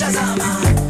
Shazama.